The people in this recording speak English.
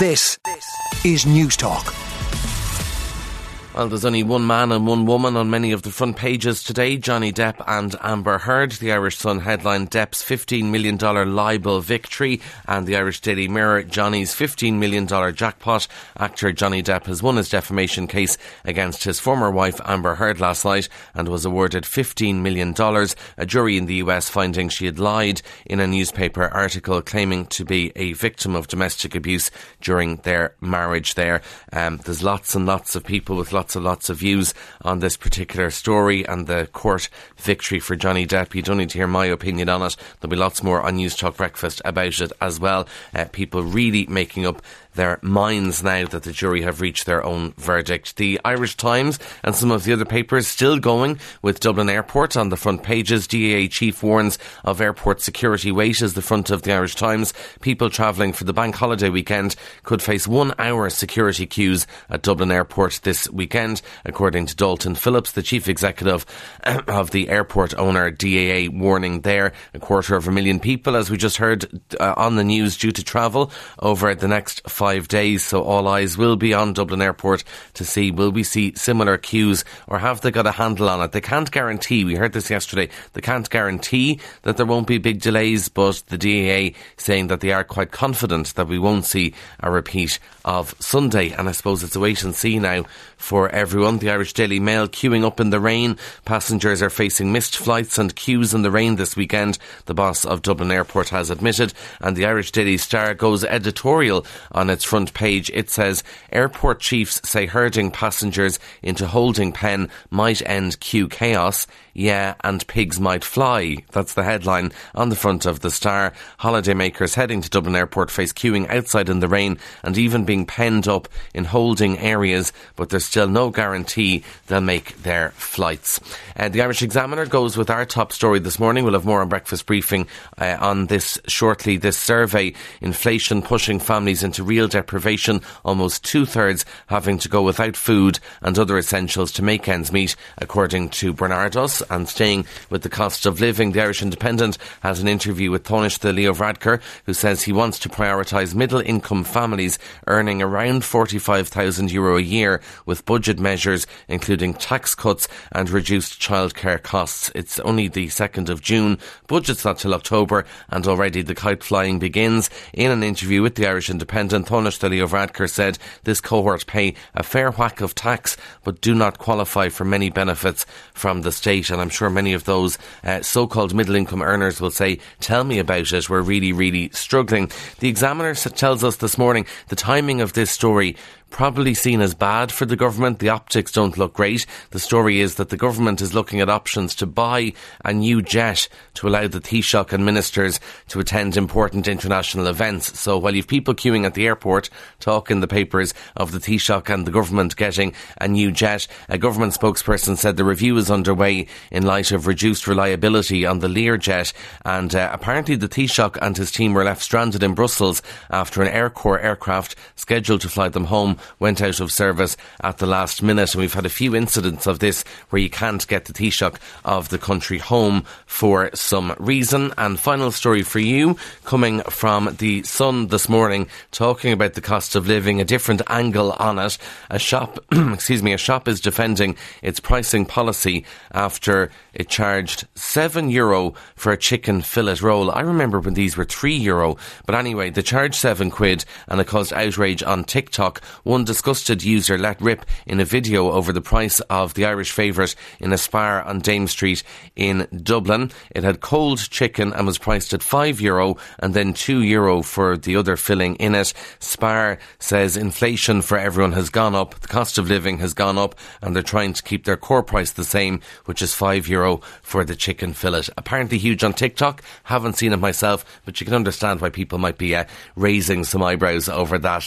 This is News Talk. Well, there's only one man and one woman on many of the front pages today Johnny Depp and Amber Heard. The Irish Sun headline Depp's $15 million libel victory, and the Irish Daily Mirror Johnny's $15 million jackpot. Actor Johnny Depp has won his defamation case against his former wife Amber Heard last night and was awarded $15 million. A jury in the US finding she had lied in a newspaper article claiming to be a victim of domestic abuse during their marriage there. Um, there's lots and lots of people with lots and lots of views on this particular story and the court victory for Johnny Depp. You don't need to hear my opinion on it. There'll be lots more on News Talk Breakfast about it as well. Uh, people really making up their minds now that the jury have reached their own verdict. The Irish Times and some of the other papers still going with Dublin Airport on the front pages. DAA chief warns of airport security wait as the front of the Irish Times. People travelling for the bank holiday weekend could face one hour security queues at Dublin Airport this weekend, according to Dalton Phillips, the chief executive of the airport owner DAA warning there. A quarter of a million people, as we just heard uh, on the news, due to travel over the next five days. So all eyes will be on Dublin Airport to see will we see similar queues or have they got a handle on it? They can't guarantee. We heard this yesterday. They can't guarantee that there won't be big delays, but the DAA saying that they are quite confident that we won't see a repeat of Sunday. And I suppose it's a wait and see now for everyone. The Irish Daily Mail queuing up in the rain. Passengers are facing missed flights and queues in the rain this weekend. The boss of Dublin Airport has admitted. And the Irish Daily Star goes editorial on its front page. It says airport chiefs say herding passengers into holding pen might end queue chaos. Yeah, and pigs might fly. That's the headline on the front of the Star. Holidaymakers heading to Dublin Airport face queuing outside in the rain and even being penned up in holding areas, but there's still no guarantee they'll make their flights. Uh, the Irish Examiner goes with our top story this morning. We'll have more on breakfast briefing uh, on this shortly. This survey, inflation pushing families into real deprivation, almost two thirds having to go without food and other essentials to make ends meet, according to Barnardos. And staying with the cost of living, the Irish Independent has an interview with Tánaiste Leo Varadkar, who says he wants to prioritise middle income families earning around 45,000 euro a year with budget measures including tax cuts and reduced childcare costs. It's only the 2nd of June, budget's not till October, and already the kite flying begins. In an interview with the Irish Independent, Tánaiste Leo Varadkar said this cohort pay a fair whack of tax but do not qualify for many benefits from the state. And I'm sure many of those uh, so called middle income earners will say, Tell me about it. We're really, really struggling. The Examiner tells us this morning the timing of this story probably seen as bad for the government. The optics don't look great. The story is that the government is looking at options to buy a new jet to allow the Taoiseach and ministers to attend important international events. So while you've people queuing at the airport, talk in the papers of the Taoiseach and the government getting a new jet, a government spokesperson said the review is underway in light of reduced reliability on the Learjet. And uh, apparently the Taoiseach and his team were left stranded in Brussels after an Air Corps aircraft scheduled to fly them home went out of service at the last minute. And we've had a few incidents of this where you can't get the Taoiseach of the country home for some reason. And final story for you coming from the Sun this morning, talking about the cost of living, a different angle on it. A shop, excuse me, a shop is defending its pricing policy after it charged seven euro for a chicken fillet roll. I remember when these were three euro, but anyway, they charged seven quid and it caused outrage on TikTok. One disgusted user let rip in a video over the price of the Irish favourite in a spar on Dame Street in Dublin. It had cold chicken and was priced at five euro and then two euro for the other filling in it. Spar says inflation for everyone has gone up, the cost of living has gone up, and they're trying to keep their core price the same, which is five euro for the chicken fillet. Apparently huge on TikTok. Haven't seen it myself, but you can understand why people might be uh, raising some eyebrows over that.